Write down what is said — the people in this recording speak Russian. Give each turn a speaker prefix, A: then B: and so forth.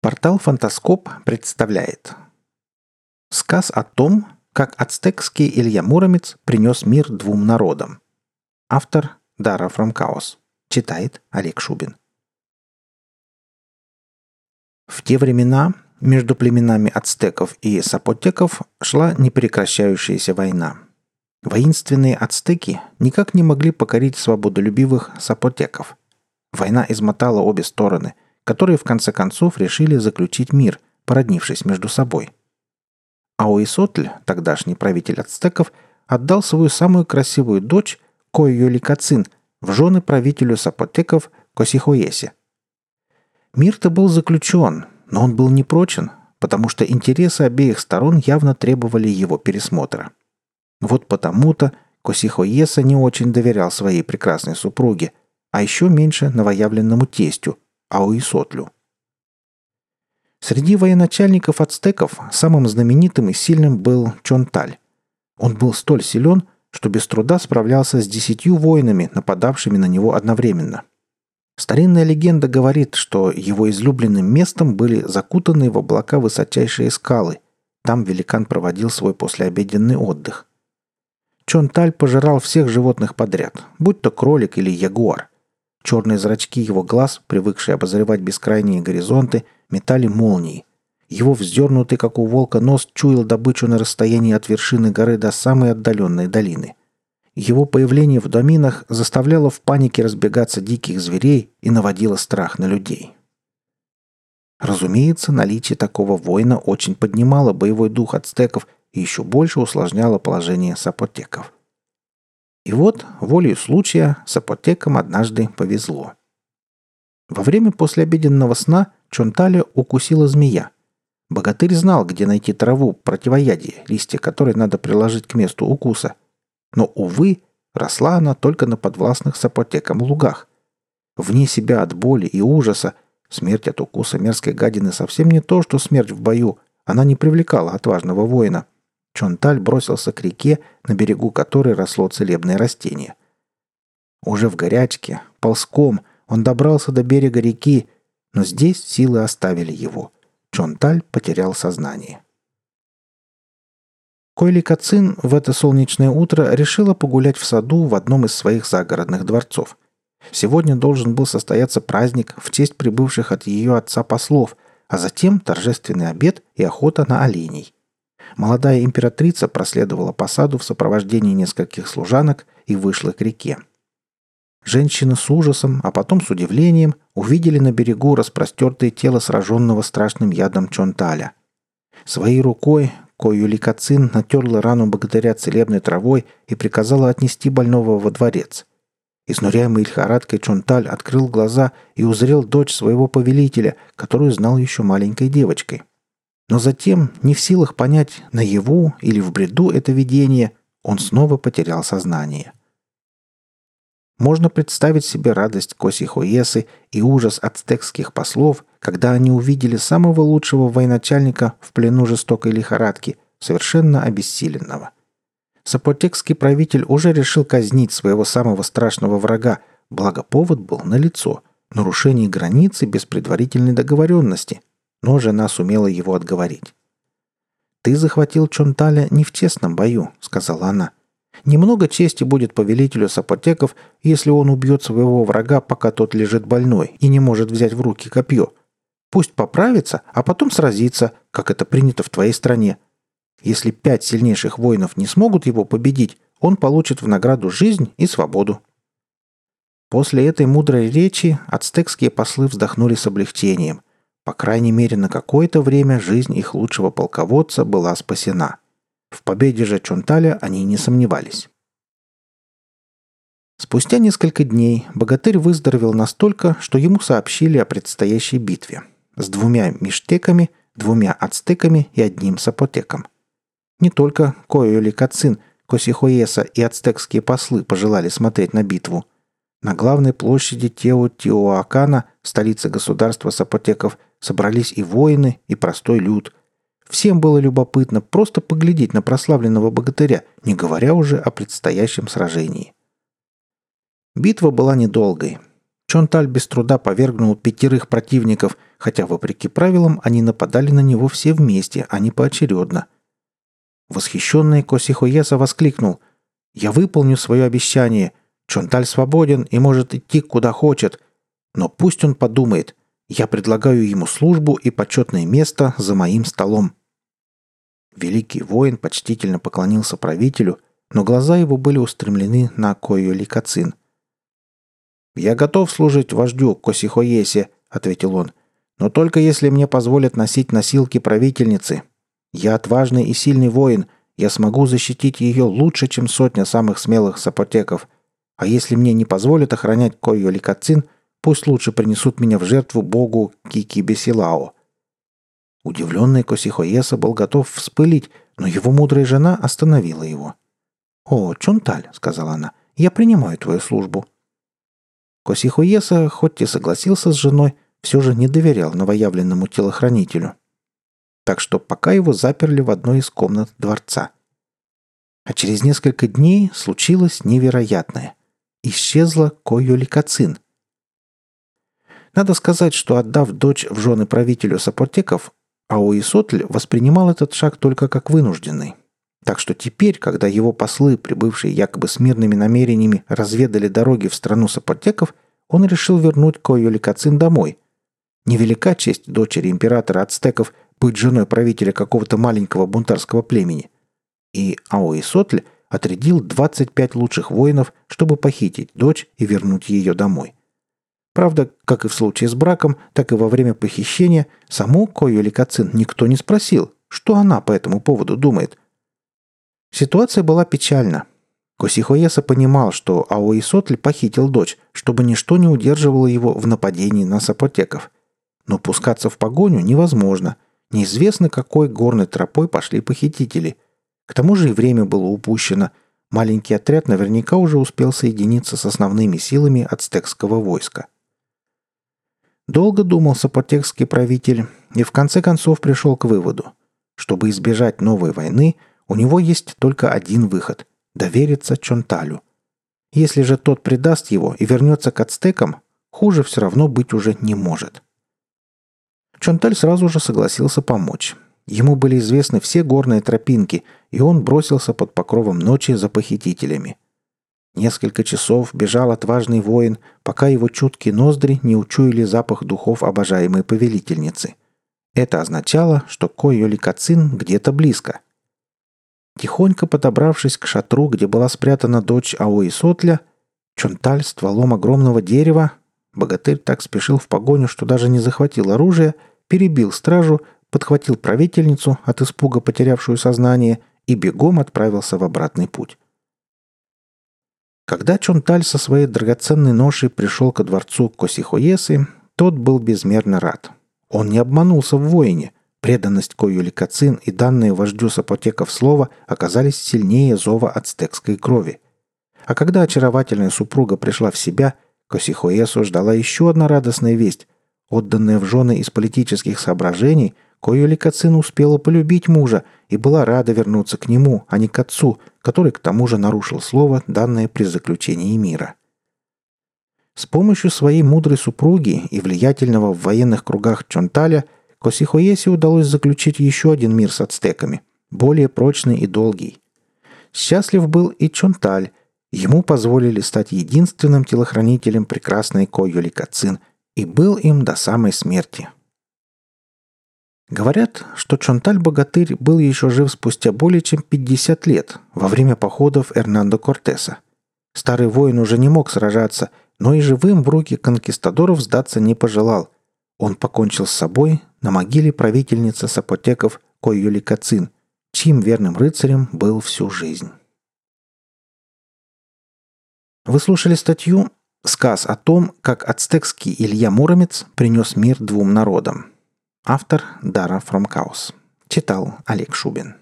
A: Портал «Фантаскоп» представляет Сказ о том, как ацтекский Илья Муромец принес мир двум народам. Автор Дара Фрамкаос. Читает Олег Шубин. В те времена между племенами ацтеков и сапотеков шла непрекращающаяся война. Воинственные ацтеки никак не могли покорить свободолюбивых сапотеков. Война измотала обе стороны – которые в конце концов решили заключить мир, породнившись между собой. Ауисотль, тогдашний правитель ацтеков, отдал свою самую красивую дочь, Койоликацин, в жены правителю сапотеков Косихоесе. Мир-то был заключен, но он был непрочен, потому что интересы обеих сторон явно требовали его пересмотра. Вот потому-то Косихоеса не очень доверял своей прекрасной супруге, а еще меньше новоявленному тестю, Ауисотлю. Среди военачальников ацтеков самым знаменитым и сильным был Чонталь. Он был столь силен, что без труда справлялся с десятью воинами, нападавшими на него одновременно. Старинная легенда говорит, что его излюбленным местом были закутанные в облака высочайшие скалы. Там великан проводил свой послеобеденный отдых. Чонталь пожирал всех животных подряд, будь то кролик или ягуар – Черные зрачки его глаз, привыкшие обозревать бескрайние горизонты, метали молнии. Его вздернутый, как у волка, нос чуял добычу на расстоянии от вершины горы до самой отдаленной долины. Его появление в доминах заставляло в панике разбегаться диких зверей и наводило страх на людей. Разумеется, наличие такого воина очень поднимало боевой дух ацтеков и еще больше усложняло положение сапотеков – и вот, волею случая, сапотекам однажды повезло. Во время послеобеденного сна Чонталя укусила змея. Богатырь знал, где найти траву противоядие, листья которой надо приложить к месту укуса. Но, увы, росла она только на подвластных сапотекам лугах. Вне себя от боли и ужаса, смерть от укуса мерзкой гадины совсем не то, что смерть в бою, она не привлекала отважного воина – Чонталь бросился к реке, на берегу которой росло целебное растение. Уже в горячке, ползком, он добрался до берега реки, но здесь силы оставили его. Чонталь потерял сознание. Койли Кацин в это солнечное утро решила погулять в саду в одном из своих загородных дворцов. Сегодня должен был состояться праздник в честь прибывших от ее отца послов, а затем торжественный обед и охота на оленей. Молодая императрица проследовала по саду в сопровождении нескольких служанок и вышла к реке. Женщины с ужасом, а потом с удивлением увидели на берегу распростертое тело сраженного страшным ядом Чонталя. Своей рукой Кою Ликацин натерла рану богатыря целебной травой и приказала отнести больного во дворец. Изнуряемый лихорадкой Чонталь открыл глаза и узрел дочь своего повелителя, которую знал еще маленькой девочкой. Но затем, не в силах понять, наяву или в бреду это видение, он снова потерял сознание. Можно представить себе радость Косихоесы и ужас ацтекских послов, когда они увидели самого лучшего военачальника в плену жестокой лихорадки, совершенно обессиленного. Сапотекский правитель уже решил казнить своего самого страшного врага, благо повод был налицо – нарушение границы без предварительной договоренности – но жена сумела его отговорить. «Ты захватил Чонталя не в честном бою», — сказала она. «Немного чести будет повелителю сапотеков, если он убьет своего врага, пока тот лежит больной и не может взять в руки копье. Пусть поправится, а потом сразится, как это принято в твоей стране. Если пять сильнейших воинов не смогут его победить, он получит в награду жизнь и свободу». После этой мудрой речи ацтекские послы вздохнули с облегчением. По крайней мере, на какое-то время жизнь их лучшего полководца была спасена. В победе же Чунталя они не сомневались. Спустя несколько дней богатырь выздоровел настолько, что ему сообщили о предстоящей битве с двумя миштеками, двумя ацтеками и одним сапотеком. Не только Койоли Кацин, Косихоеса и ацтекские послы пожелали смотреть на битву. На главной площади Тео-Тиоакана, столицы государства сапотеков, Собрались и воины, и простой люд. Всем было любопытно просто поглядеть на прославленного богатыря, не говоря уже о предстоящем сражении. Битва была недолгой. Чонталь без труда повергнул пятерых противников, хотя, вопреки правилам, они нападали на него все вместе, а не поочередно. Восхищенный Косихоеса воскликнул «Я выполню свое обещание. Чонталь свободен и может идти куда хочет. Но пусть он подумает. Я предлагаю ему службу и почетное место за моим столом». Великий воин почтительно поклонился правителю, но глаза его были устремлены на Койо Ликацин. «Я готов служить вождю Косихоесе», — ответил он, «но только если мне позволят носить носилки правительницы. Я отважный и сильный воин, я смогу защитить ее лучше, чем сотня самых смелых сапотеков. А если мне не позволят охранять Койо Ликацин, пусть лучше принесут меня в жертву богу Кики Бесилао». Удивленный Косихоеса был готов вспылить, но его мудрая жена остановила его. «О, Чунталь», — сказала она, — «я принимаю твою службу». Косихуеса, хоть и согласился с женой, все же не доверял новоявленному телохранителю. Так что пока его заперли в одной из комнат дворца. А через несколько дней случилось невероятное. Исчезла Койоликацин. Надо сказать, что отдав дочь в жены правителю Сапотеков, Ауисотль воспринимал этот шаг только как вынужденный. Так что теперь, когда его послы, прибывшие якобы с мирными намерениями, разведали дороги в страну сапотеков, он решил вернуть Койоликацин домой. Невелика честь дочери императора ацтеков быть женой правителя какого-то маленького бунтарского племени. И Аоисотль отрядил 25 лучших воинов, чтобы похитить дочь и вернуть ее домой. Правда, как и в случае с браком, так и во время похищения, саму Койоликацин никто не спросил, что она по этому поводу думает – Ситуация была печальна. Косихоеса понимал, что Аоисотль похитил дочь, чтобы ничто не удерживало его в нападении на сапотеков. Но пускаться в погоню невозможно. Неизвестно, какой горной тропой пошли похитители. К тому же и время было упущено. Маленький отряд наверняка уже успел соединиться с основными силами ацтекского войска. Долго думал сапотекский правитель и в конце концов пришел к выводу. Чтобы избежать новой войны – у него есть только один выход – довериться Чонталю. Если же тот предаст его и вернется к ацтекам, хуже все равно быть уже не может. Чонталь сразу же согласился помочь. Ему были известны все горные тропинки, и он бросился под покровом ночи за похитителями. Несколько часов бежал отважный воин, пока его чуткие ноздри не учуяли запах духов обожаемой повелительницы. Это означало, что Койоли Кацин где-то близко – Тихонько подобравшись к шатру, где была спрятана дочь Аои Сотля, Чунталь стволом огромного дерева, богатырь так спешил в погоню, что даже не захватил оружие, перебил стражу, подхватил правительницу, от испуга потерявшую сознание, и бегом отправился в обратный путь. Когда Чунталь со своей драгоценной ношей пришел ко дворцу Косихоесы, тот был безмерно рад. Он не обманулся в воине. Преданность Койюли Кацин и данные вождю сапотеков слова оказались сильнее зова ацтекской крови. А когда очаровательная супруга пришла в себя, Косихоесу ждала еще одна радостная весть. Отданная в жены из политических соображений, Койюли Кацин успела полюбить мужа и была рада вернуться к нему, а не к отцу, который к тому же нарушил слово, данное при заключении мира. С помощью своей мудрой супруги и влиятельного в военных кругах Чонталя – Косихоесе удалось заключить еще один мир с ацтеками, более прочный и долгий. Счастлив был и Чонталь. Ему позволили стать единственным телохранителем прекрасной Койоли Кацин и был им до самой смерти. Говорят, что Чонталь-богатырь был еще жив спустя более чем 50 лет, во время походов Эрнандо Кортеса. Старый воин уже не мог сражаться, но и живым в руки конкистадоров сдаться не пожелал. Он покончил с собой, на могиле правительницы сапотеков Койюли Кацин, чьим верным рыцарем был всю жизнь. Вы слушали статью «Сказ о том, как ацтекский Илья Муромец принес мир двум народам». Автор Дара Фромкаус. Читал Олег Шубин.